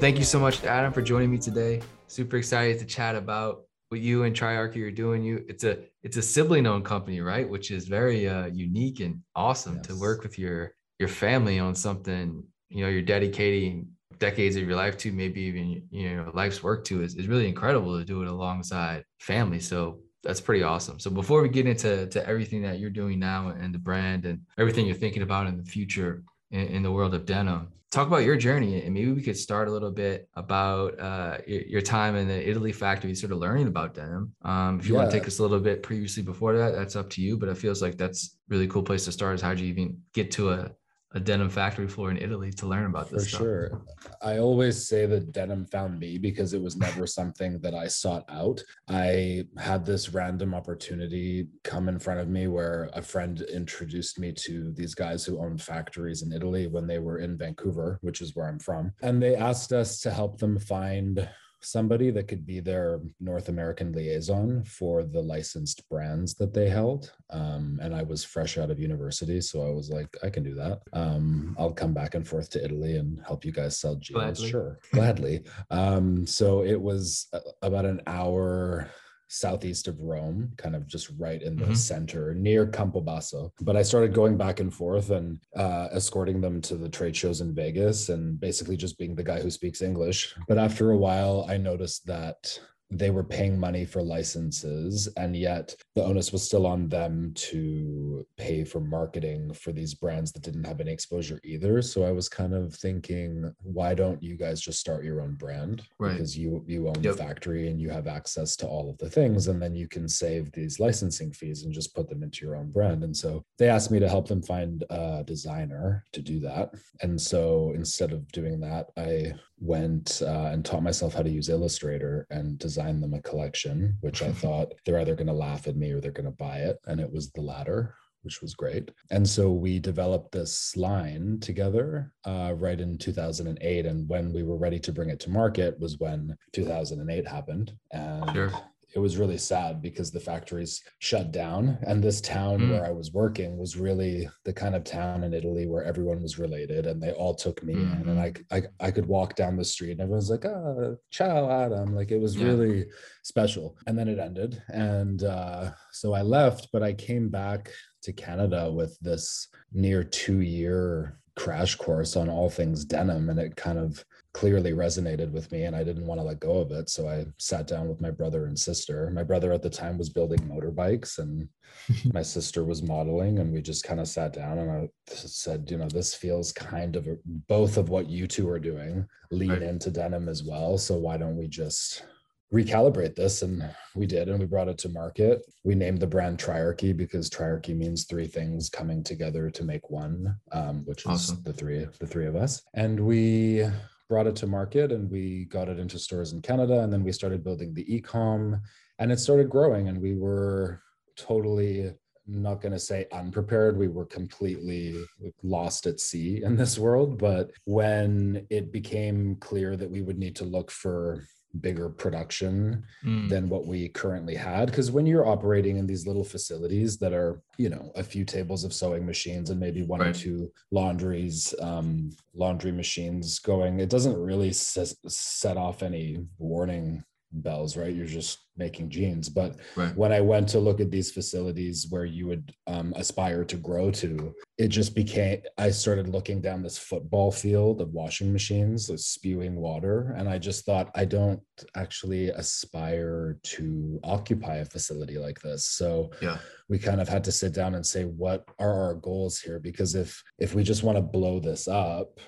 thank you so much, Adam, for joining me today. Super excited to chat about what you and Triarchy are doing. You, it's a it's a sibling-owned company, right? Which is very uh, unique and awesome yes. to work with your your family on something. You know, you're dedicating decades of your life to, maybe even you know life's work to. is is really incredible to do it alongside family. So that's pretty awesome. So before we get into to everything that you're doing now and the brand and everything you're thinking about in the future in, in the world of denim, talk about your journey and maybe we could start a little bit about uh, your, your, time in the Italy factory, sort of learning about denim. Um, if you yeah. want to take us a little bit previously before that, that's up to you. But it feels like that's really cool place to start. Is how do you even get to a a denim factory floor in Italy to learn about this. For stuff. sure. I always say that denim found me because it was never something that I sought out. I had this random opportunity come in front of me where a friend introduced me to these guys who owned factories in Italy when they were in Vancouver, which is where I'm from. And they asked us to help them find somebody that could be their North American liaison for the licensed brands that they held. Um, and I was fresh out of university, so I was like, I can do that. Um, I'll come back and forth to Italy and help you guys sell jeans. Gladly. Sure, gladly. Um, so it was about an hour southeast of Rome, kind of just right in the mm-hmm. center near Campobasso. But I started going back and forth and uh, escorting them to the trade shows in Vegas and basically just being the guy who speaks English. But after a while, I noticed that they were paying money for licenses and yet the onus was still on them to pay for marketing for these brands that didn't have any exposure either so i was kind of thinking why don't you guys just start your own brand right. because you you own yep. the factory and you have access to all of the things and then you can save these licensing fees and just put them into your own brand and so they asked me to help them find a designer to do that and so instead of doing that i went uh, and taught myself how to use Illustrator and design them a collection, which I thought they're either going to laugh at me or they're going to buy it. And it was the latter, which was great. And so we developed this line together uh, right in 2008. And when we were ready to bring it to market was when 2008 happened. And sure it was really sad because the factories shut down and this town mm. where i was working was really the kind of town in italy where everyone was related and they all took me mm-hmm. in and mm-hmm. I, I i could walk down the street and everyone's like oh ciao adam like it was yeah. really special and then it ended and uh, so i left but i came back to canada with this near two year crash course on all things denim and it kind of clearly resonated with me and I didn't want to let go of it. So I sat down with my brother and sister. My brother at the time was building motorbikes and my sister was modeling and we just kind of sat down and I said, you know, this feels kind of a, both of what you two are doing lean right. into denim as well. So why don't we just recalibrate this and we did and we brought it to market we named the brand triarchy because triarchy means three things coming together to make one um, which awesome. is the three the three of us and we brought it to market and we got it into stores in Canada. And then we started building the e-com and it started growing and we were totally not going to say unprepared. We were completely lost at sea in this world. But when it became clear that we would need to look for bigger production mm. than what we currently had because when you're operating in these little facilities that are you know a few tables of sewing machines and maybe one right. or two laundries um, laundry machines going it doesn't really set off any warning bells, right? You're just making jeans. But right. when I went to look at these facilities where you would um, aspire to grow to, it just became, I started looking down this football field of washing machines, spewing water. And I just thought, I don't actually aspire to occupy a facility like this. So yeah. we kind of had to sit down and say, what are our goals here? Because if, if we just want to blow this up,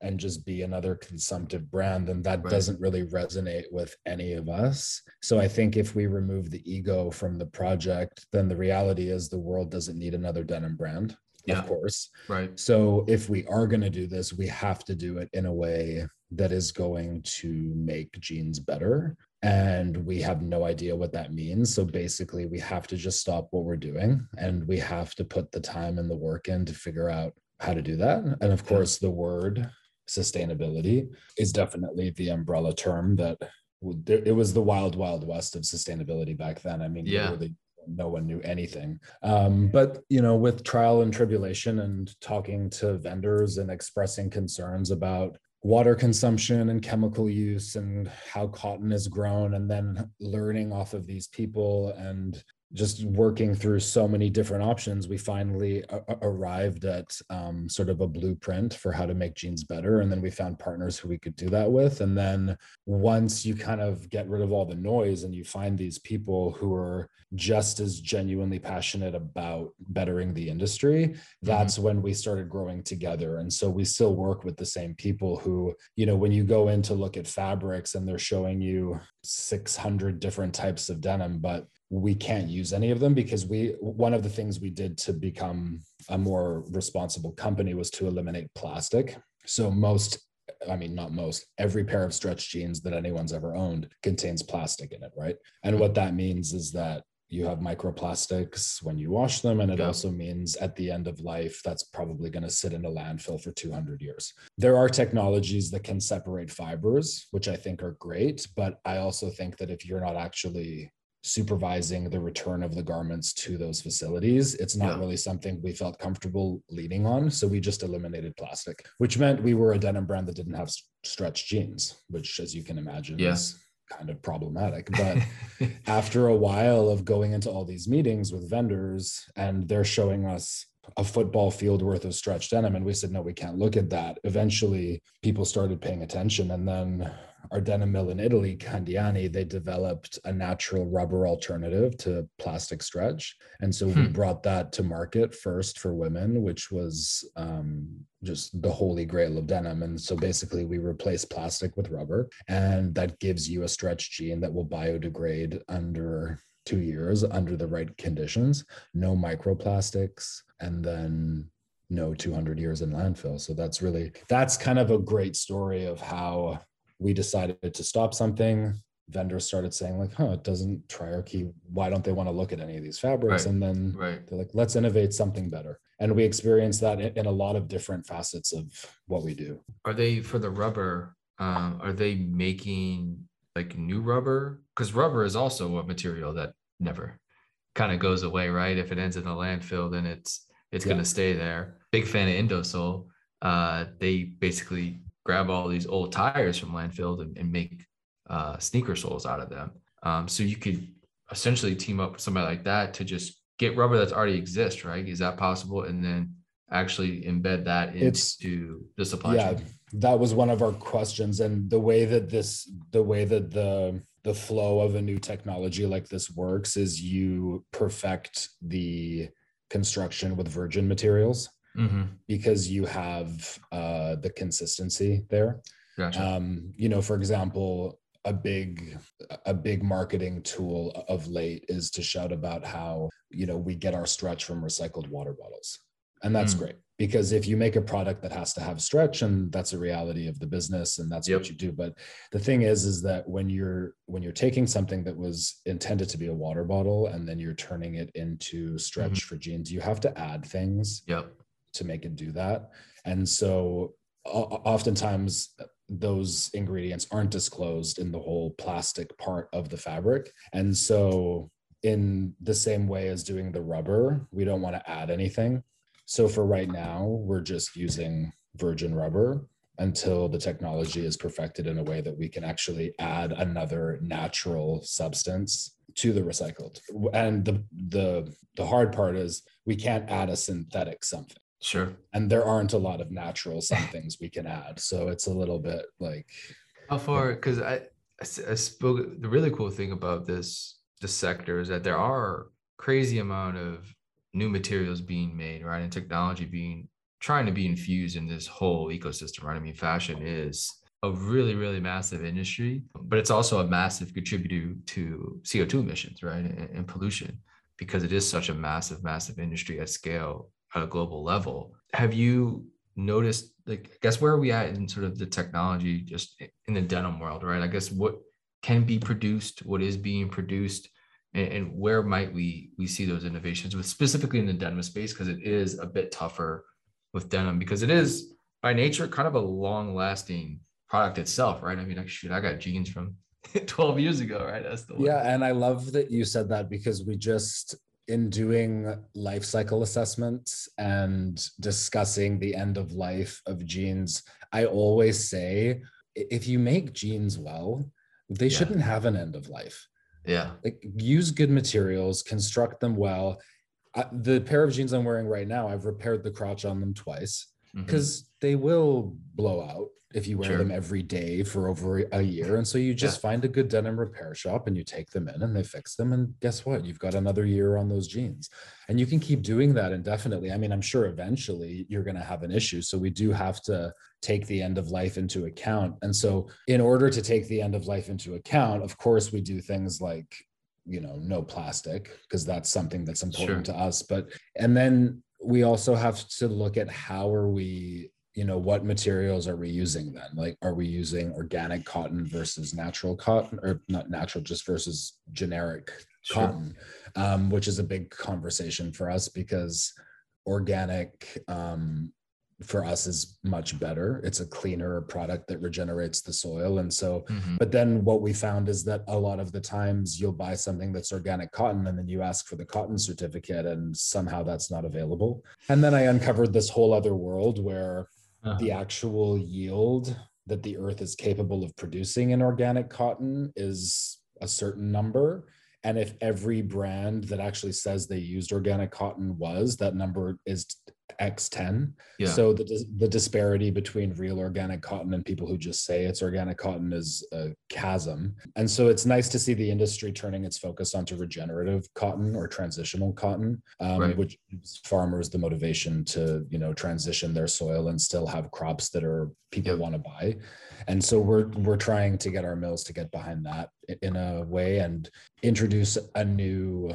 and just be another consumptive brand, then that right. doesn't really resonate with any of us. So I think if we remove the ego from the project, then the reality is the world doesn't need another denim brand. Yeah. Of course. Right. So if we are going to do this, we have to do it in a way that is going to make jeans better and we have no idea what that means. So basically, we have to just stop what we're doing and we have to put the time and the work in to figure out how to do that. And of course, the word sustainability is definitely the umbrella term that it was the wild wild west of sustainability back then i mean yeah. Really, no one knew anything um, but you know with trial and tribulation and talking to vendors and expressing concerns about water consumption and chemical use and how cotton is grown and then learning off of these people and just working through so many different options, we finally arrived at um, sort of a blueprint for how to make jeans better. And then we found partners who we could do that with. And then once you kind of get rid of all the noise and you find these people who are just as genuinely passionate about bettering the industry, that's mm-hmm. when we started growing together. And so we still work with the same people who, you know, when you go in to look at fabrics and they're showing you 600 different types of denim, but we can't use any of them because we one of the things we did to become a more responsible company was to eliminate plastic. So most i mean not most every pair of stretch jeans that anyone's ever owned contains plastic in it right? And what that means is that you have microplastics when you wash them and it yeah. also means at the end of life that's probably going to sit in a landfill for 200 years. There are technologies that can separate fibers which i think are great but i also think that if you're not actually supervising the return of the garments to those facilities. It's not yeah. really something we felt comfortable leading on. So we just eliminated plastic, which meant we were a denim brand that didn't have stretch jeans, which, as you can imagine, yeah. is kind of problematic. But after a while of going into all these meetings with vendors and they're showing us a football field worth of stretch denim and we said no we can't look at that eventually people started paying attention and then our denim mill in Italy, Candiani, they developed a natural rubber alternative to plastic stretch. And so hmm. we brought that to market first for women, which was um, just the holy grail of denim. And so basically, we replace plastic with rubber, and that gives you a stretch jean that will biodegrade under two years under the right conditions, no microplastics, and then no 200 years in landfill. So that's really, that's kind of a great story of how we decided to stop something. Vendors started saying like huh it doesn't triarchy why don't they want to look at any of these fabrics? Right. and then right. they're like let's innovate something better. And we experience that in, in, a lot of different facets of what we do. Are they for the rubber um, are they making like new rubber? Because rubber is also a material that never kind of goes away right? If it ends in the landfill then it's it's yeah. going to stay there. Big fan of indosole uh, they basically grab all these old tires from landfill and, and make uh, sneaker soles out of them. Um, so you could essentially team up with somebody like that to just get rubber that's already exists, right? Is that possible? And then actually embed that into it's, the supply chain. yeah, chain. That was one of our questions. And the way that this, the way that the the flow of a new technology like this works is you perfect the construction with virgin materials mm-hmm. because you have uh, the consistency there. Gotcha. Um, you know, for example, a big a big marketing tool of late is to shout about how you know we get our stretch from recycled water bottles and that's mm. great because if you make a product that has to have stretch and that's a reality of the business and that's yep. what you do but the thing is is that when you're when you're taking something that was intended to be a water bottle and then you're turning it into stretch mm-hmm. for jeans you have to add things yep to make it do that. And so oftentimes those ingredients aren't disclosed in the whole plastic part of the fabric. And so in the same way as doing the rubber, we don't want to add anything. So for right now, we're just using virgin rubber until the technology is perfected in a way that we can actually add another natural substance to the recycled. And the the the hard part is we can't add a synthetic something. Sure. And there aren't a lot of natural things we can add. So it's a little bit like how far because I, I, spoke the really cool thing about this this sector is that there are crazy amount of new materials being made, right? And technology being trying to be infused in this whole ecosystem, right? I mean, fashion is a really, really massive industry, but it's also a massive contributor to CO2 emissions, right? And, and pollution because it is such a massive, massive industry at scale at a global level. Have you noticed, like, I guess where are we at in sort of the technology just in the denim world, right? I guess what can be produced, what is being produced, and, and where might we we see those innovations with specifically in the denim space because it is a bit tougher with denim because it is by nature kind of a long lasting product itself, right? I mean, shoot, I got jeans from 12 years ago, right? That's the one. Yeah, and I love that you said that because we just in doing life cycle assessments and discussing the end of life of jeans, I always say if you make jeans well, they yeah. shouldn't have an end of life. Yeah. Like use good materials, construct them well. I, the pair of jeans I'm wearing right now, I've repaired the crotch on them twice because mm-hmm. They will blow out if you wear sure. them every day for over a year. And so you just yeah. find a good denim repair shop and you take them in and they fix them. And guess what? You've got another year on those jeans. And you can keep doing that indefinitely. I mean, I'm sure eventually you're going to have an issue. So we do have to take the end of life into account. And so, in order to take the end of life into account, of course, we do things like you know no plastic because that's something that's important sure. to us but and then we also have to look at how are we you know what materials are we using then like are we using organic cotton versus natural cotton or not natural just versus generic sure. cotton um, which is a big conversation for us because organic um, for us is much better. It's a cleaner product that regenerates the soil. And so, mm-hmm. but then what we found is that a lot of the times you'll buy something that's organic cotton and then you ask for the cotton certificate and somehow that's not available. And then I uncovered this whole other world where uh-huh. the actual yield that the earth is capable of producing in organic cotton is a certain number. And if every brand that actually says they used organic cotton was, that number is X10. Yeah. So the the disparity between real organic cotton and people who just say it's organic cotton is a chasm. And so it's nice to see the industry turning its focus onto regenerative cotton or transitional cotton, um, right. which gives farmers the motivation to you know transition their soil and still have crops that are people yep. want to buy. And so we're we're trying to get our mills to get behind that in a way and introduce a new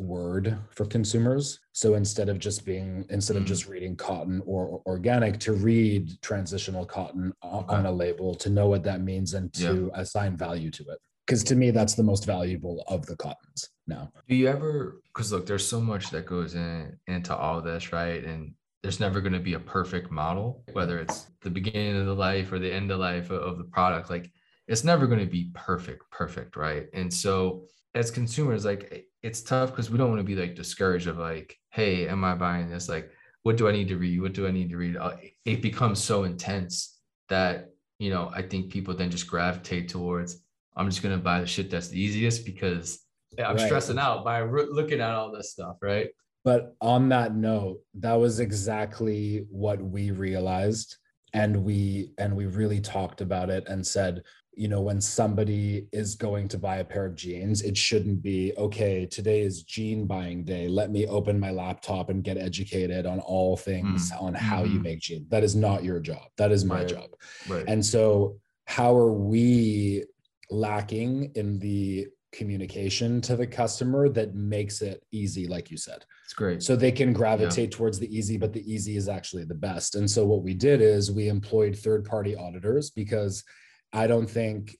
word for consumers. So instead of just being, instead mm of just reading cotton or organic, to read transitional cotton okay. on a label, to know what that means and to yeah. assign value to it. Because to me, that's the most valuable of the cottons now. Do you ever, because look, there's so much that goes in into all this, right? And there's never going to be a perfect model, whether it's the beginning of the life or the end of life of the product. Like it's never going to be perfect, perfect, right? And so as consumers, like it's tough because we don't want to be like discouraged of like, hey, am I buying this? Like, what do I need to read? What do I need to read? Uh, it becomes so intense that you know I think people then just gravitate towards I'm just gonna buy the shit that's the easiest because I'm right. stressing out by re- looking at all this stuff, right? But on that note, that was exactly what we realized and we and we really talked about it and said you know when somebody is going to buy a pair of jeans it shouldn't be okay today is jean buying day let me open my laptop and get educated on all things mm. on how mm. you make jeans that is not your job that is my right. job right. and so how are we lacking in the communication to the customer that makes it easy like you said it's great so they can gravitate yeah. towards the easy but the easy is actually the best and so what we did is we employed third party auditors because I don't think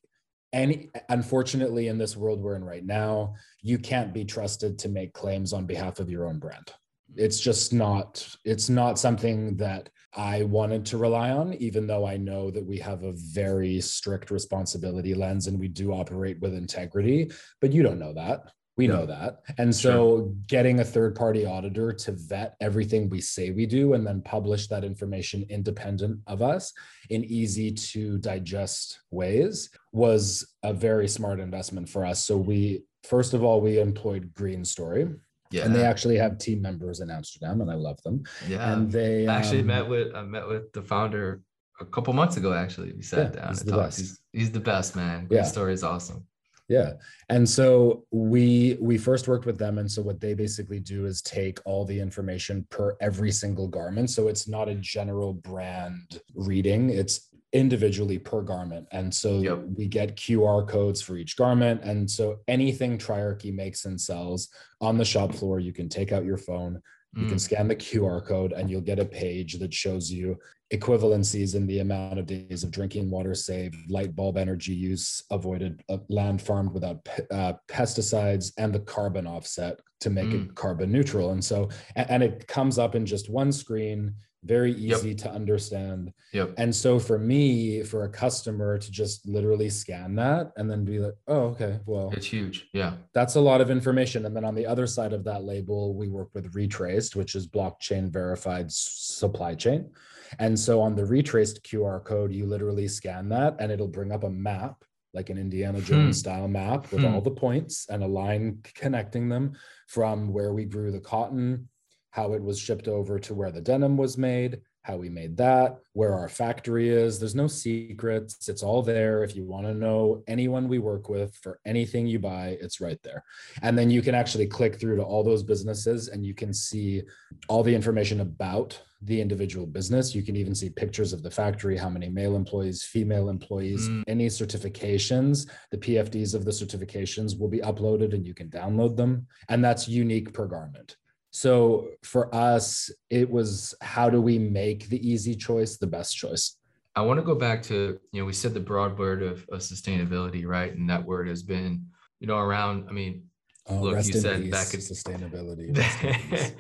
any unfortunately in this world we're in right now, you can't be trusted to make claims on behalf of your own brand. It's just not it's not something that I wanted to rely on, even though I know that we have a very strict responsibility lens and we do operate with integrity. But you don't know that. We know that. And so sure. getting a third party auditor to vet everything we say we do and then publish that information independent of us in easy to digest ways was a very smart investment for us. So we, first of all, we employed Green Story. Yeah. And they actually have team members in Amsterdam and I love them. Yeah. And they I actually um, met with I met with the founder a couple months ago actually. We sat yeah, down he's and talked. He's, he's the best man. Green yeah. story is awesome yeah. And so we we first worked with them. And so what they basically do is take all the information per every single garment. So it's not a general brand reading. It's individually per garment. And so yep. we get qr codes for each garment. And so anything triarchy makes and sells on the shop floor you can take out your phone you can mm. scan the QR code and you'll get a page that shows you equivalencies in the amount of days of drinking water saved, light bulb energy use avoided, uh, land farmed without uh, pesticides, and the carbon offset to make mm. it carbon neutral. And so, and, and, it comes up in just one screen. Very easy yep. to understand. Yep. And so for me, for a customer to just literally scan that and then be like, oh, okay, well, it's huge. Yeah. That's a lot of information. And then on the other side of that label, we work with Retraced, which is blockchain verified supply chain. And so on the retraced QR code, you literally scan that and it'll bring up a map like an Indiana Jones hmm. style map with hmm. all the points and a line connecting them from where we grew the cotton how it was shipped over to where the denim was made, how we made that, where our factory is. There's no secrets. It's all there. If you want to know anyone we work with for anything you buy, it's right there. And then you can actually click through to all those businesses and you can see all the information about the individual business. You can even see pictures of the factory, how many male employees, female employees, mm. any certifications. The PFDs of the certifications will be uploaded and you can download them. And that's unique per garment. So for us, it was how do we make the easy choice the best choice? I want to go back to, you know, we said the broad word of, of sustainability, right? And that word has been, you know, around, I mean, oh, look, you said that could sustainability.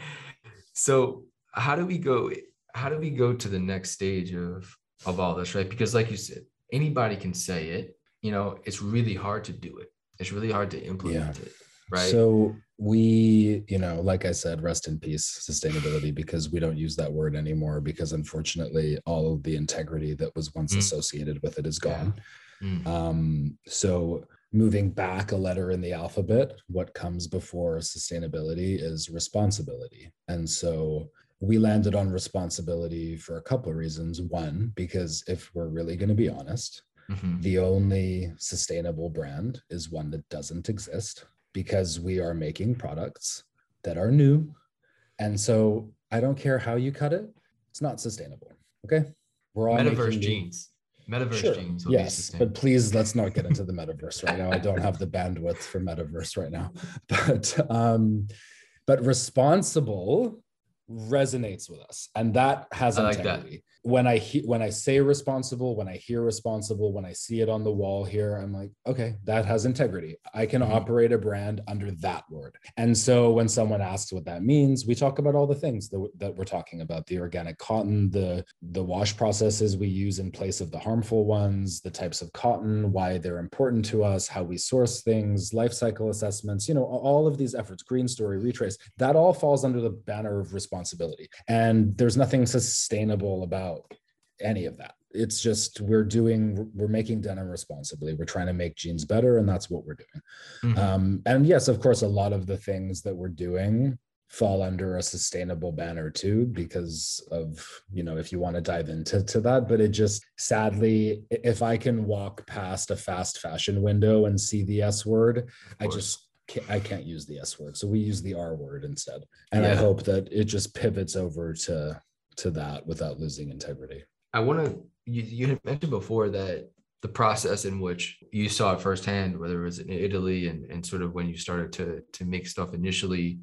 so how do we go, how do we go to the next stage of, of all this, right? Because like you said, anybody can say it, you know, it's really hard to do it. It's really hard to implement yeah. it right so we you know like i said rest in peace sustainability because we don't use that word anymore because unfortunately all of the integrity that was once mm. associated with it is gone yeah. mm. um, so moving back a letter in the alphabet what comes before sustainability is responsibility and so we landed on responsibility for a couple of reasons one because if we're really going to be honest mm-hmm. the only sustainable brand is one that doesn't exist because we are making products that are new. And so I don't care how you cut it, it's not sustainable. Okay. We're all metaverse jeans. Metaverse sure. jeans. yes. But please let's not get into the metaverse right now. I don't have the bandwidth for metaverse right now. But um, but responsible resonates with us. And that has I integrity. Like when I he- when I say responsible, when I hear responsible, when I see it on the wall here, I'm like, okay, that has integrity. I can mm-hmm. operate a brand under that word. And so when someone asks what that means, we talk about all the things that, that we're talking about: the organic cotton, the the wash processes we use in place of the harmful ones, the types of cotton, why they're important to us, how we source things, life cycle assessments. You know, all of these efforts, green story, retrace, that all falls under the banner of responsibility. And there's nothing sustainable about about any of that. It's just we're doing we're making denim responsibly. We're trying to make jeans better, and that's what we're doing. Mm-hmm. Um, and yes, of course, a lot of the things that we're doing fall under a sustainable banner too because of you know if you want to dive into to that but it just sadly if i can walk past a fast fashion window and see the s word i just can't, i can't use the s word so we use the r word instead and yeah. i hope that it just pivots over to to that without losing integrity. I want to, you, you had mentioned before that the process in which you saw it firsthand, whether it was in Italy and, and sort of when you started to, to make stuff initially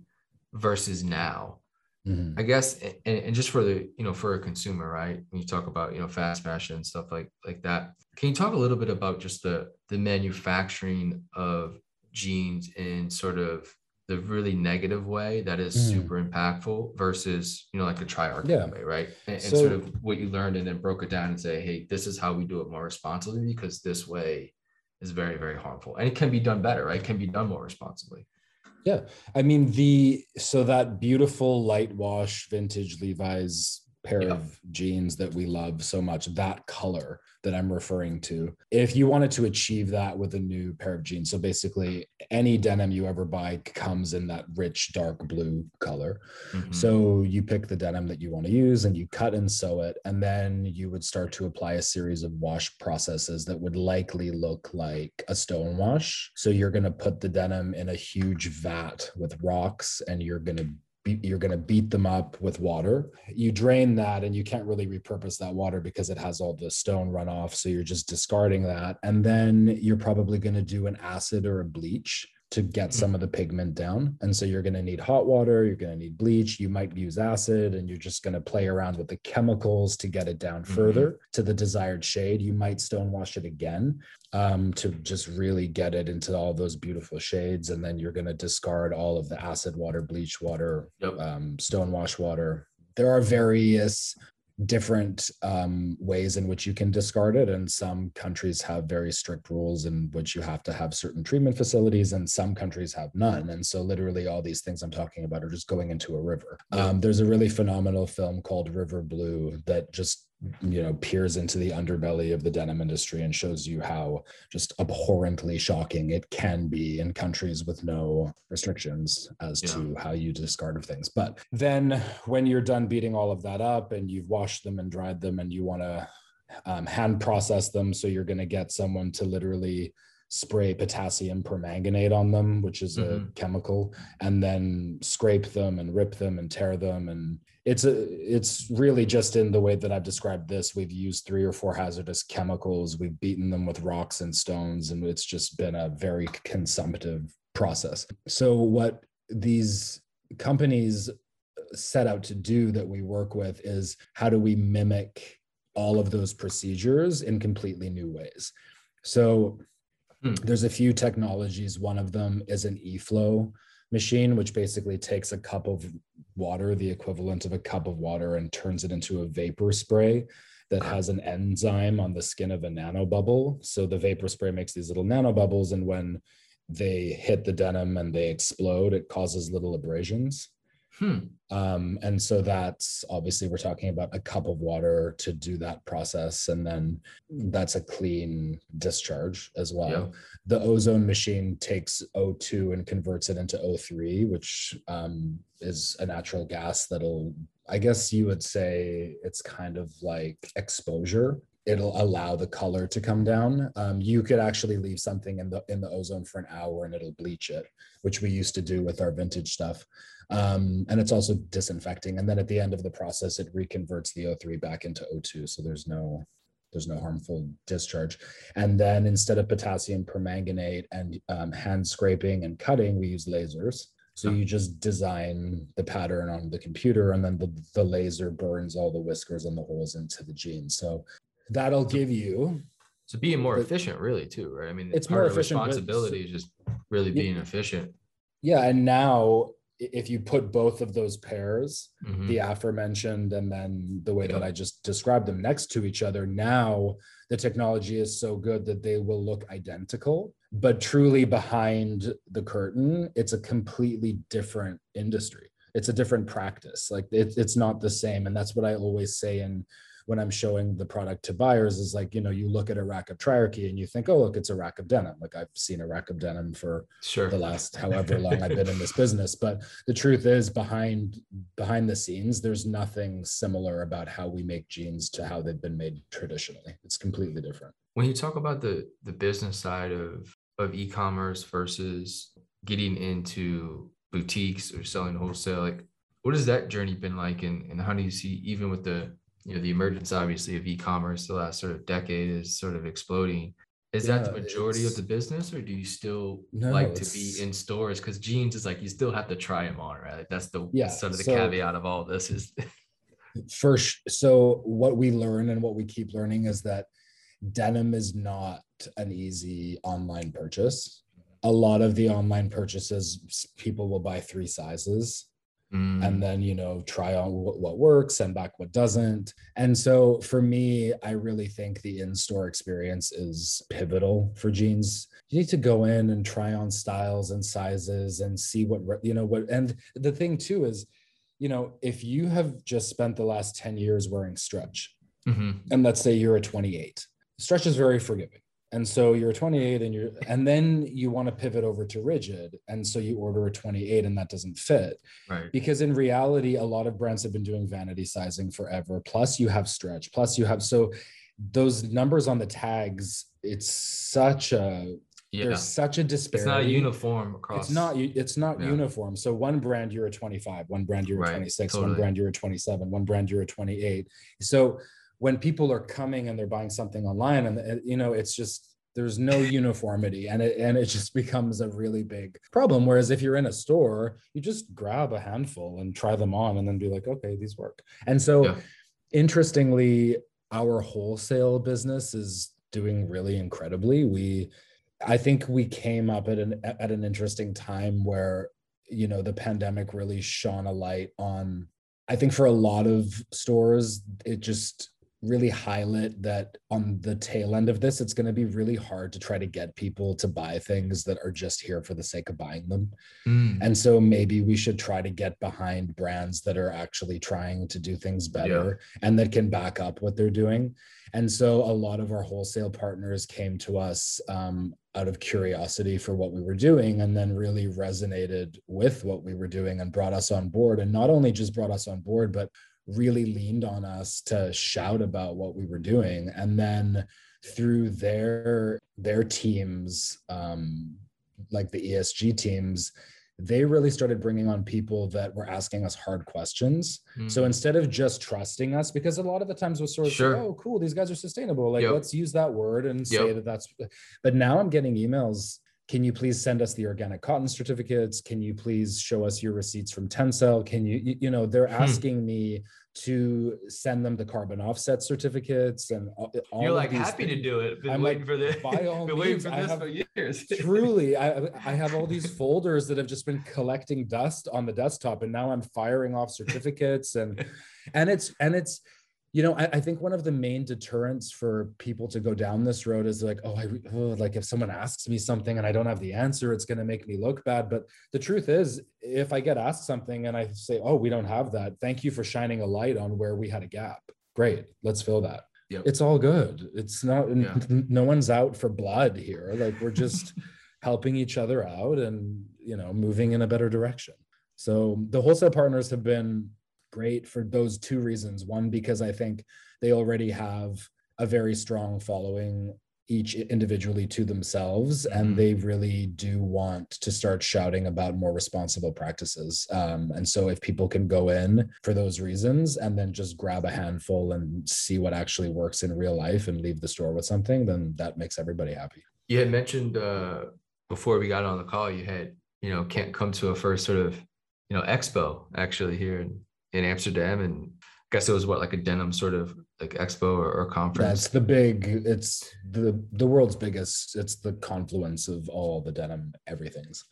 versus now. Mm-hmm. I guess, and, and just for the, you know, for a consumer, right? When you talk about, you know, fast fashion and stuff like, like that, can you talk a little bit about just the, the manufacturing of jeans and sort of the really negative way that is mm. super impactful versus you know like a triarchy yeah. way right? And, and sort of what you learned and then broke it down and say hey this is how we do it more responsibly because this way is very very harmful. And it can be done better right? It can be done more responsibly. Yeah. I mean the so that beautiful light wash vintage levi's pair yeah. of jeans that we love so much that color that I'm referring to. If you wanted to achieve that with a new pair of jeans, so basically any denim you ever buy comes in that rich dark blue color. Mm-hmm. So you pick the denim that you want to use and you cut and sew it. And then you would start to apply a series of wash processes that would likely look like a stone wash. So you're going to put the denim in a huge vat with rocks and you're going to you're going to beat them up with water. You drain that and you can't really repurpose that water because it has all the stone runoff. So you're just discarding that. And then you're probably going to do an acid or a bleach to get some of the pigment down. And so you're going to need hot water, you're going to need bleach, you might use acid, and you're just going to play around with the chemicals to get it down mm-hmm. further to the desired shade. You might stonewash it again um, to just really get it into all those beautiful shades. And then you're going to discard all of the acid water, bleach water, yep. um, stonewash water, there are various different um, ways in which you can discard it. And some countries have very strict rules in which you have to have certain treatment facilities, and some countries have none. And so, literally, all these things I'm talking about are just going into a river. Um, there's a really phenomenal film called River Blue that just you know peers into the underbelly of the denim industry and shows you how just abhorrently shocking it can be in countries with no restrictions as yeah. to how you discard of things but then when you're done beating all of that up and you've washed them and dried them and you want to um, hand process them so you're going to get someone to literally spray potassium permanganate on them, which is mm-hmm. a chemical, and then scrape them and rip them and tear them. And it's a it's really just in the way that I've described this. We've used three or four hazardous chemicals. We've beaten them with rocks and stones, and it's just been a very consumptive process. So what these companies set out to do that we work with is how do we mimic all of those procedures in completely new ways. So Hmm. There's a few technologies. One of them is an eFlow machine, which basically takes a cup of water, the equivalent of a cup of water, and turns it into a vapor spray that ah. has an enzyme on the skin of a nanobubble. So the vapor spray makes these little nanobubbles, and when they hit the denim and they explode, it causes little abrasions. Hmm. Um, and so that's obviously we're talking about a cup of water to do that process, and then that's a clean discharge as well. Yeah. The ozone machine takes O2 and converts it into O3, which um, is a natural gas that'll, I guess you would say, it's kind of like exposure it'll allow the color to come down. Um, you could actually leave something in the in the ozone for an hour and it'll bleach it, which we used to do with our vintage stuff. Um, and it's also disinfecting. And then at the end of the process, it reconverts the O3 back into O2. So there's no there's no harmful discharge. And then instead of potassium permanganate and um, hand scraping and cutting, we use lasers. So you just design the pattern on the computer, and then the, the laser burns all the whiskers and the holes into the jeans. So that'll give you so being more efficient really too right? I mean it's more efficient responsibility is just really being yeah, efficient. Yeah and now if you put both of those pairs mm-hmm. the aforementioned and then the way yeah. that i just described them next to each other now the technology is so good that they will look identical but truly behind the curtain it's a completely different industry. It's a different practice. Like it, it's not the same and that's what i always say in when I'm showing the product to buyers is like, you know, you look at a rack of triarchy and you think, oh, look, it's a rack of denim. Like I've seen a rack of denim for sure. the last however long I've been in this business. But the truth is behind behind the scenes, there's nothing similar about how we make jeans to how they've been made traditionally. It's completely different. When you talk about the the business side of of e-commerce versus getting into boutiques or selling wholesale, like what has that journey been like and, and how do you see even with the you know the emergence obviously of e-commerce the last sort of decade is sort of exploding. Is yeah, that the majority of the business or do you still no, like to be in stores? Because jeans is like you still have to try them on right? That's the yeah, sort of the so, caveat of all this is first so what we learn and what we keep learning is that denim is not an easy online purchase. A lot of the online purchases people will buy three sizes Mm. and then you know try on what, what, works send back what doesn't and so for me i really think the in-store experience is pivotal for jeans you need to go in and try on styles and sizes and see what you know what and the thing too is you know if you have just spent the last 10 years wearing stretch mm-hmm. and let's say you're a 28 stretch is very forgiving and so you're 28 and you're and then you want to pivot over to rigid and so you order a 28 and that doesn't fit right because in reality a lot of brands have been doing vanity sizing forever plus you have stretch plus you have so those numbers on the tags it's such a yeah. there's such a disparity. It's not uniform across. It's not. It's not yeah. uniform. So one brand you're a 25, one brand you're a right. 26, totally. one brand you're a 27, one brand you're a 28. So when people are coming and they're buying something online and uh, you know it's just there's no uniformity and it and it just becomes a really big problem. Whereas if you're in a store you just grab a handful and try them on and then be like okay these work. And so yeah. interestingly our wholesale business is doing really incredibly. We i think we came up at an at an interesting time where you know the pandemic really shone a light on I think for a lot of stores, it just really highlight that on the tail end of this, it's going to be really hard to try to get people to buy things that are just here for the sake of buying them. Mm. And so maybe we should try to get behind brands that are actually trying to do things better yeah. and that can back up what they're doing. And so a lot of our wholesale partners came to us um, out of curiosity for what we were doing and then really resonated with what we were doing and brought us on board. And not only just brought us on board, but really leaned on us to shout about what we were doing and then through their their teams um like the esg teams they really started bringing on people that were asking us hard questions. Mm. So instead of just trusting us, because a lot of the times we're sort of, sure. oh, cool, these guys are sustainable. Like, yep. let's use that word and say yep. that that's. But now I'm getting emails can you please send us the organic cotton certificates can you please show us your receipts from tencel can you you, know they're hmm. asking hmm. me to send them the carbon offset certificates and all, you're like happy things. to do it been I'm waiting like, for this by all been means, waiting for this have, for years truly I, I have all these folders that have just been collecting dust on the desktop and now i'm firing off certificates and and it's and it's you know, I, I, think one of the main deterrents for people to go down this road is like, oh, I oh, like if someone asks me something and I don't have the answer, it's going to make me look bad. But the truth is, if I get asked something and I say, oh, we don't have that, thank you for shining a light on where we had a gap. Great, let's fill that. Yep. It's all good. It's not. Yeah. No one's out for blood here. Like we're just helping each other out and you know moving in a better direction. So the wholesale partners have been great for those two reasons. One, because I think they already have a very strong following each individually to themselves and mm-hmm. they really do want to start shouting about more responsible practices um, and so if people can go in for those reasons and then just grab a handful and see what actually works in real life and leave the store with something then that makes everybody happy you had mentioned uh, before we got on the call you had you know can't come to a first sort of you know expo actually here in in Amsterdam, and I guess it was what like a denim sort of like expo or, or conference. That's the big. It's the the world's biggest. It's the confluence of all the denim everything's.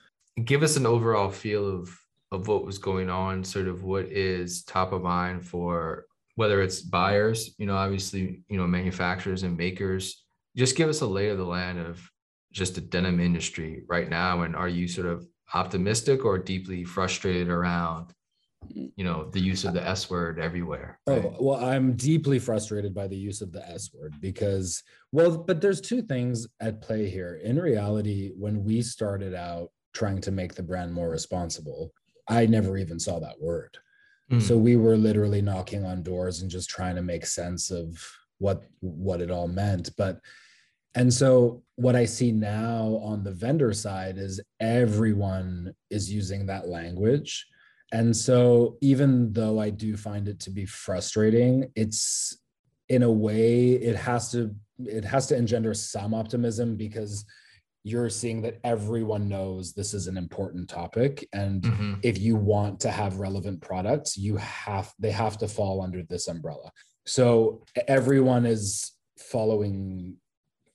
Give us an overall feel of of what was going on. Sort of what is top of mind for whether it's buyers, you know, obviously, you know, manufacturers and makers. Just give us a lay of the land of just the denim industry right now, and are you sort of optimistic or deeply frustrated around you know the use of the s word everywhere oh, right? oh well i'm deeply frustrated by the use of the s word because well but there's two things at play here in reality when we started out trying to make the brand more responsible i never even saw that word mm. so we were literally knocking on doors and just trying to make sense of what what it all meant but and so what I see now on the vendor side is everyone is using that language and so, even though I do find it to be frustrating, it's in a way it has to it has to engender some optimism because you're seeing that everyone knows this is an important topic. And mm-hmm. if you want to have relevant products you have they have to fall under this umbrella. So everyone is following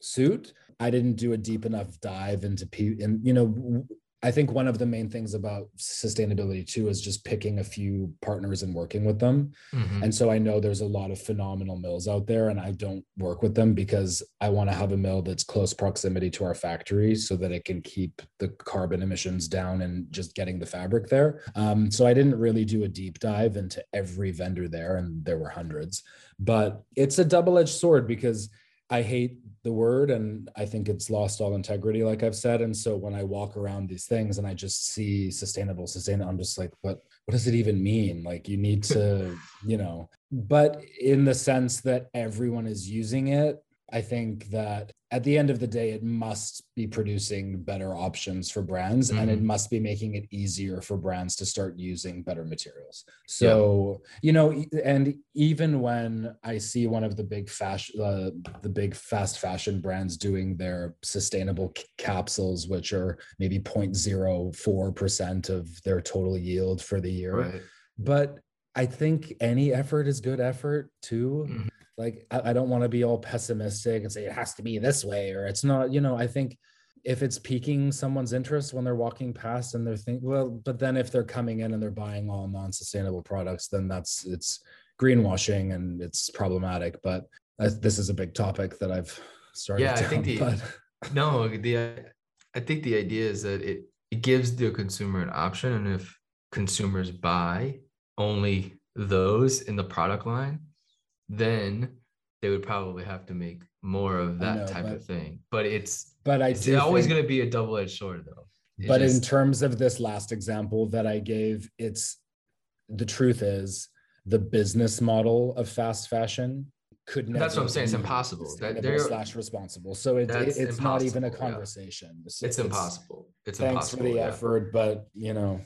suit. I didn't do a deep enough dive into p and you know I think one of the main things about sustainability too is just picking a few partners and working with them. Mm-hmm. And so I know there's a lot of phenomenal mills out there, and I don't work with them because I want to have a mill that's close proximity to our factory so that it can keep the carbon emissions down and just getting the fabric there. Um, so I didn't really do a deep dive into every vendor there, and there were hundreds. But it's a double edged sword because I hate the word and I think it's lost all integrity, like I've said. And so when I walk around these things and I just see sustainable, sustainable, I'm just like, what what does it even mean? Like you need to, you know, but in the sense that everyone is using it, I think that at the end of the day, it must be producing better options for brands mm-hmm. and it mm-hmm. must be making it easier for brands to start using better materials. So, yeah. you know, and even when I see one of the big fashion, uh, the big fast fashion brands doing their sustainable c- capsules, which are maybe 0.04% of their total yield for the year. Right. But I think any effort is good effort too. Mm-hmm like I, I don't want to be all pessimistic and say it has to be this way or it's not you know i think if it's piquing someone's interest when they're walking past and they're thinking, well, but then if they're coming in and they're buying all non-sustainable products, then that's it's greenwashing and it's problematic. But this is a big topic that I've started. Yeah, I think the but... no, the I think the idea is that it it gives the consumer an option, and if consumers buy only those in the product line, then they would probably have to make more of that know, type but, of thing. But it's but I it's always going to be a double edged sword, though. It but just, in terms of this last example that I gave, it's the truth is the business model of fast fashion could never. That's what I'm saying. It's impossible. That they're slash responsible. So it, it it's not even a conversation. Yeah. It's, it's, impossible. It's thanks impossible, for the yeah. effort, but you know,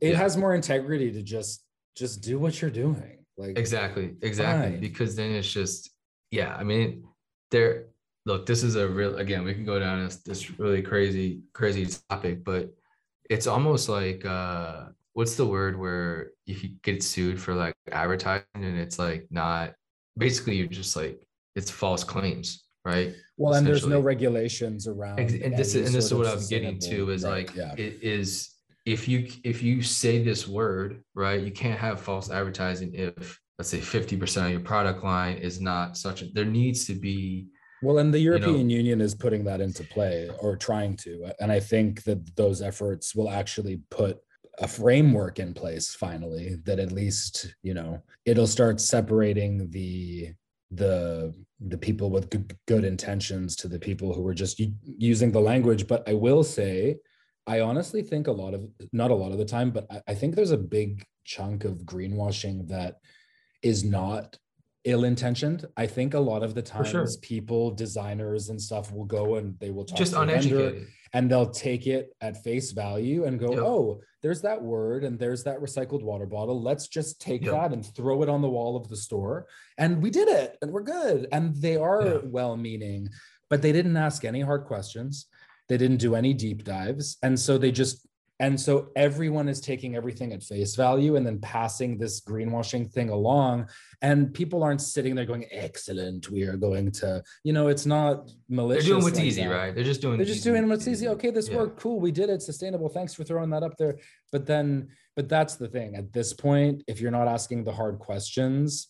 it yeah. has more integrity to just just do what you're doing. Like exactly, exactly. Fine. Because then it's just yeah. I mean, there. Look, this is a real. Again, we can go down this this really crazy crazy topic, but it's almost like uh what's the word where if you get sued for like advertising and it's like not basically you're just like it's false claims right well and there's no regulations around and this is and this is what i'm getting to is right, like yeah. it is if you if you say this word right you can't have false advertising if let's say 50% of your product line is not such a there needs to be well and the european you know, union is putting that into play or trying to and i think that those efforts will actually put a framework in place finally that at least you know it'll start separating the the the people with good, good intentions to the people who are just using the language. But i will say i honestly think a lot of not a lot of the time but I, I think there's a big chunk of greenwashing that is not ill intentioned. I think a lot of the times sure. people, designers and stuff will go and they will talk just uneducated and they'll take it at face value and go, yep. oh, there's that word and there's that recycled water bottle. Let's just take yep. that and throw it on the wall of the store. And we did it and we're good. And they are yeah. well meaning, but they didn't ask any hard questions. They didn't do any deep dives. And so they just and so everyone is taking everything at face value and then passing this greenwashing thing along. And people aren't sitting there going, excellent, we are going to, you know, it's not malicious. They're doing what's like easy, that. right? They're just doing They're just doing what's easy. Okay, this yeah. worked. Cool. We did it. Sustainable. Thanks for throwing that up there. But then, but that's the thing. At this point, if you're not asking the hard questions,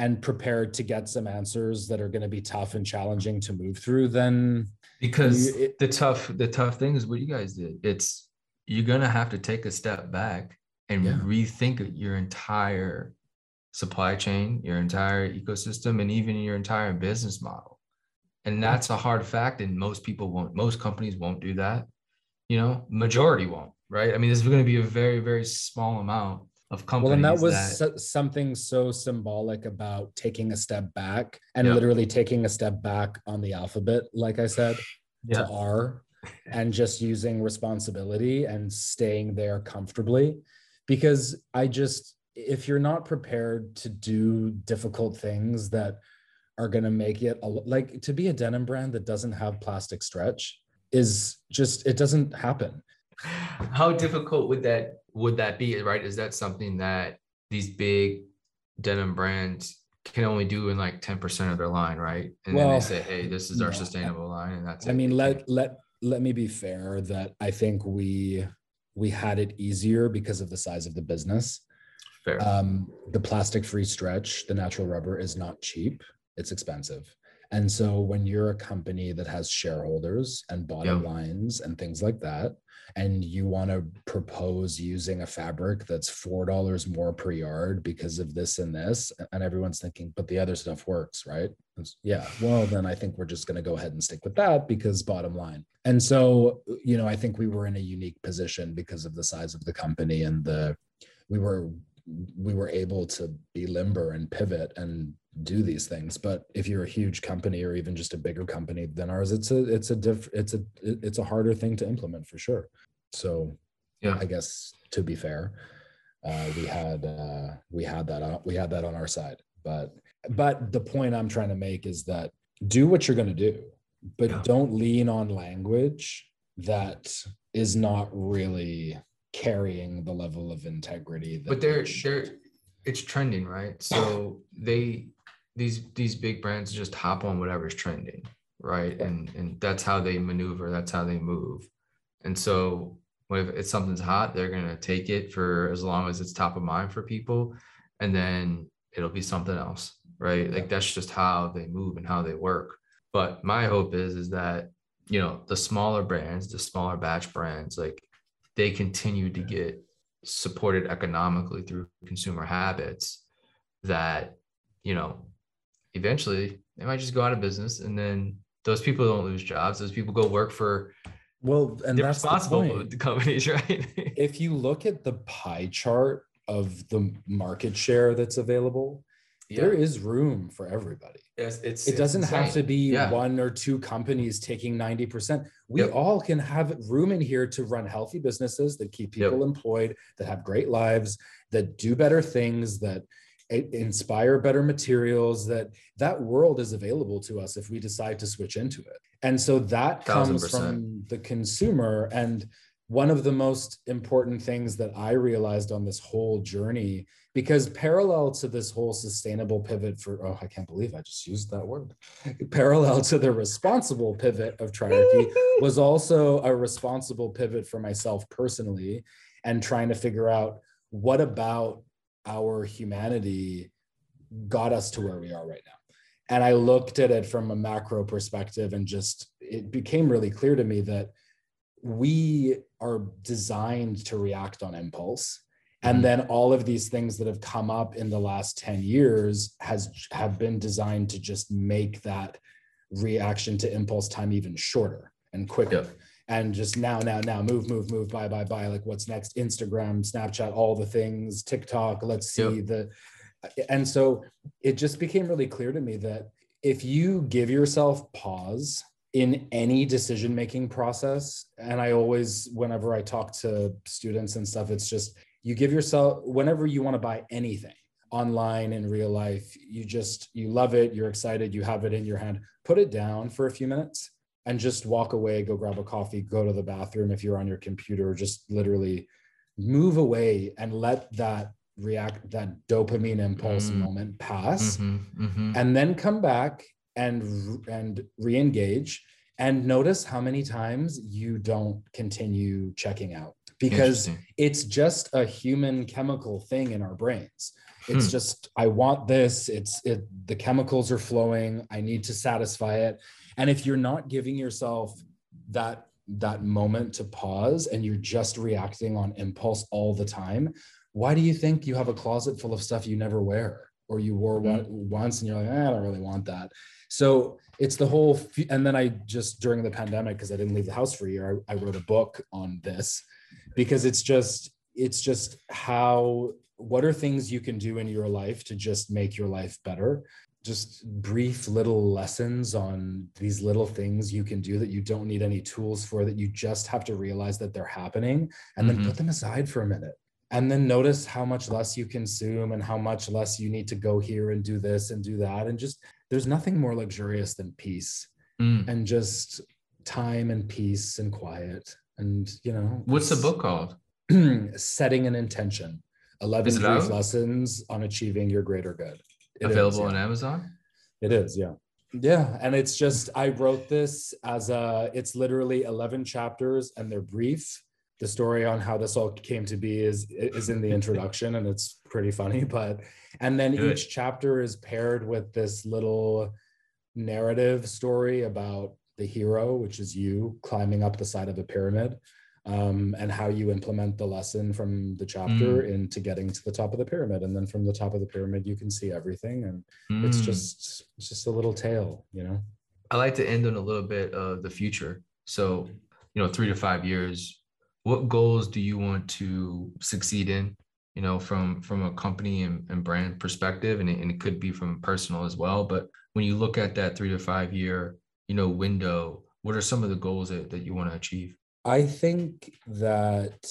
and prepared to get some answers that are going to be tough and challenging to move through then because you, it, the tough the tough thing is what you guys did it's you're going to have to take a step back and yeah. rethink your entire supply chain, your entire ecosystem, and even your entire business model. And that's a hard fact. And most people won't, most companies won't do that. You know, majority won't, right? I mean, this is going to be a very, very small amount of companies. Well, and that was that, something so symbolic about taking a step back and yep. literally taking a step back on the alphabet, like I said, yeah. to R and just using responsibility and staying there comfortably because i just if you're not prepared to do difficult things that are going to make it a, like to be a denim brand that doesn't have plastic stretch is just it doesn't happen how difficult would that would that be right is that something that these big denim brands can only do in like 10% of their line right and well, then they say hey this is our sustainable line and that's i it. mean let let let me be fair that I think we we had it easier because of the size of the business. Fair. Um, the plastic free stretch, the natural rubber is not cheap. It's expensive. And so when you're a company that has shareholders and bottom yep. lines and things like that, and you want to propose using a fabric that's four dollars more per yard because of this and this, and everyone's thinking, but the other stuff works, right? Yeah, well, then I think we're just going to go ahead and stick with that because bottom line. And so, you know, I think we were in a unique position because of the size of the company and the we were we were able to be limber and pivot and do these things. But if you're a huge company or even just a bigger company than ours it's a it's a diff it's a it's a harder thing to implement for sure. So yeah. I guess to be fair uh, we had uh, we had that on, we had that on our side. But but the point i'm trying to make is that do what you're going to do but yeah. don't lean on language that is not really carrying the level of integrity but they're they're it's trending right so they these these big brands just hop on whatever's trending right? And and that's how they maneuver. That's how they move. And so if it's something's hot, they're gonna take it for as long as it's top of mind for people, and then it'll be something else, right? Like that's just how they move and how they work. But my hope is is that you know the smaller brands, the smaller batch brands, like they continue to get supported economically through consumer habits that you know eventually they might just go out of business and then those people don't lose jobs. Those people go work for well and that's responsible the companies right? If you look at the pie chart of the market share that's available yeah. there is room for everybody it's, it's it doesn't it's have to be yeah. one or two companies taking 90% we yep. all can have room in here to run healthy businesses that keep people yep. employed that have great lives that do better things that inspire better materials that that world is available to us if we decide to switch into it and so that comes from the consumer and one of the most important things that i realized on this whole journey because parallel to this whole sustainable pivot for oh i can't believe i just used that word parallel to the responsible pivot of triarchy was also a responsible pivot for myself personally and trying to figure out what about our humanity got us to where we are right now. And I looked at it from a macro perspective and just it became really clear to me that we are designed to react on impulse and mm-hmm. then all of these things that have come up in the last 10 years has have been designed to just make that reaction to impulse time even shorter and quicker yep and just now, now, now, move, move, move, buy, buy, buy. Like what's next? Instagram, Snapchat, all the things, TikTok. Let's see yep. the. And so it just became really clear to me that if you give yourself pause in any decision making process, and I always, whenever I talk to students and stuff, it's just you give yourself, whenever you want to buy anything online in real life, you just, you love it, you're excited, you have it in your hand, put it down for a few minutes and just walk away, go grab a coffee, go to the bathroom if you're on your computer, just literally move away and let that react that dopamine impulse mm. moment pass mm-hmm, mm-hmm. and then come back and and re-engage and notice how many times you don't continue checking out because it's just a human chemical thing in our brains it's hmm. just i want this it's it the chemicals are flowing i need to satisfy it and if you're not giving yourself that that moment to pause and you're just reacting on impulse all the time, why do you think you have a closet full of stuff you never wear or you wore mm-hmm. one, once and you're like, eh, I don't really want that. So it's the whole, and then I just during the pandemic, because I didn't leave the house for a year, I, I wrote a book on this because it's just, it's just how what are things you can do in your life to just make your life better just brief little lessons on these little things you can do that you don't need any tools for that you just have to realize that they're happening and mm-hmm. then put them aside for a minute and then notice how much less you consume and how much less you need to go here and do this and do that and just there's nothing more luxurious than peace mm. and just time and peace and quiet and you know what's the book called setting an intention 11 brief lessons on achieving your greater good it available is, yeah. on Amazon? It is, yeah. Yeah, and it's just I wrote this as a it's literally 11 chapters and they're brief. The story on how this all came to be is is in the introduction and it's pretty funny, but and then Good. each chapter is paired with this little narrative story about the hero, which is you climbing up the side of a pyramid um, and how you implement the lesson from the chapter mm. into getting to the top of the pyramid. And then from the top of the pyramid you can see everything. And mm. it's just it's just a little tale you know? I like to end on a little bit of the future. So you know three to five years what goals do you want to succeed in you know from from a company and, and brand perspective? And it, and it could be from personal as well. But when you look at that three to five year you know window what are some of the goals that, that you want to achieve I think that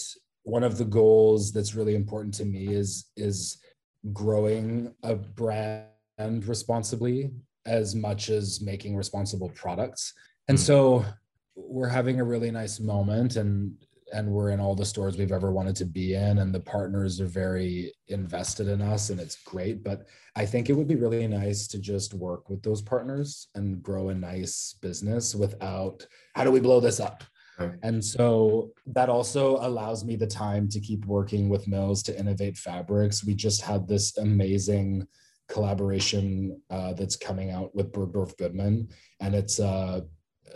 one of the goals that's really important to me is is growing a brand responsibly as much as making responsible products. And mm. so we're having a really nice moment and and we're in all the stores we've ever wanted to be in and the partners are very invested in us and it's great. But i think it would be really nice to just work with those partners and grow a nice business without how do we blow this up? And so that also allows me the time to keep working with mills to innovate fabrics. We just had this amazing collaboration uh, that's coming out with bergdorf goodman and it's uh,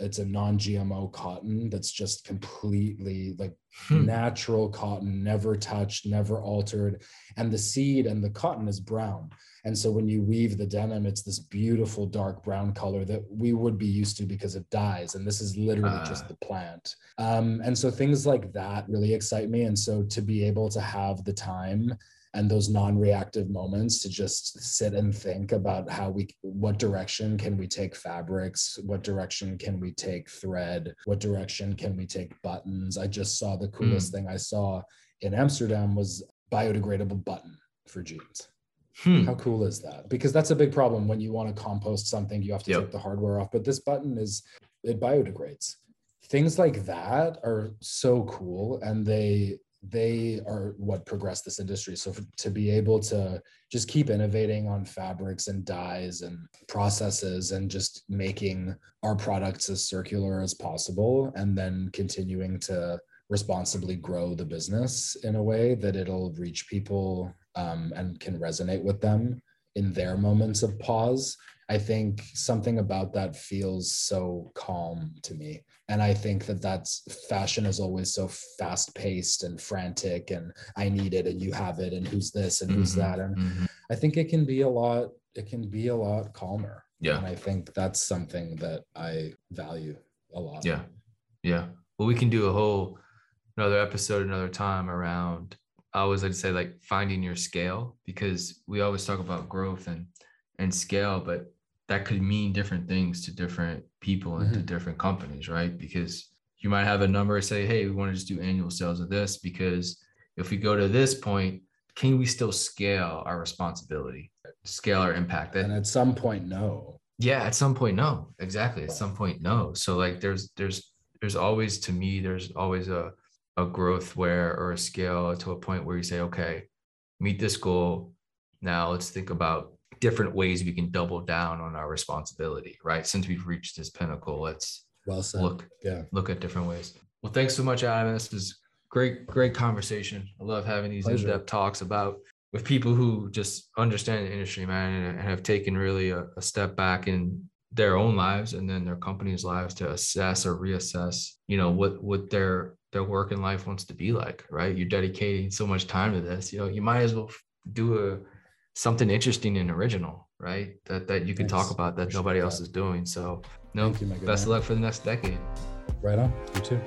it's a non-gmo cotton that's just completely like hmm. natural cotton never touched never altered and the seed and the cotton is brown and so when you weave the denim it's this beautiful dark brown color that we would be used to because it dyes and this is literally uh. just ah. the plant um, and so things like that really excite me and so to be able to have the time and those non-reactive moments to just sit and think about how we what direction can we take fabrics? What direction can we take thread? What direction can we take buttons? I just saw the coolest mm. thing i saw in amsterdam was biodegradable button for jeans. Hmm. how cool is that? Because that's a big problem. When you want to compost something you have to yep. take the hardware off but this button is it biodegrades. Things like that are so cool and they they are what progress this industry. So for, to be able to just keep innovating on fabrics and dyes and processes and just making our products as circular as possible and then continuing to responsibly grow the business in a way that it'll reach people um, and can resonate with them in their moments of pause I think something about that feels so calm to me. And I think that that's fashion is always so fast paced and frantic and I need it and you have it and who's this and who's mm-hmm, that. And mm-hmm. I think it can be a lot, it can be a lot calmer. Yeah. And I think that's something that I value a lot. Yeah. Yeah. Well, we can do a whole another episode another time around I always like to say like finding your scale because we always talk about growth and and scale, but that could mean different things to different people and mm-hmm. to different companies, right? Because you might have a number say, hey, we want to just do annual sales of this because if we go to this point, can we still scale our responsibility, scale our impact? And at some point, no. Yeah, at some point, no. Exactly. At some point, no. So like there's there's there's always to me, there's always a a growth where or a scale to a point where you say, okay, meet this goal. Now let's think about different ways we can double down on our responsibility, right? Since we've reached this pinnacle, let's well said. look yeah look at different ways. Well, thanks so much, Adam. This is great, great conversation. I love having these Pleasure. in-depth talks about with people who just understand the industry, man, and have taken really a, a step back in their own lives and then their company's lives to assess or reassess, you know, what what their their work in life wants to be like, right? You're dedicating so much time to this, you know, you might as well do a something interesting and original, right? That that you can talk about that nobody else is doing. So no, you, best of luck for the next decade. Right on. You too.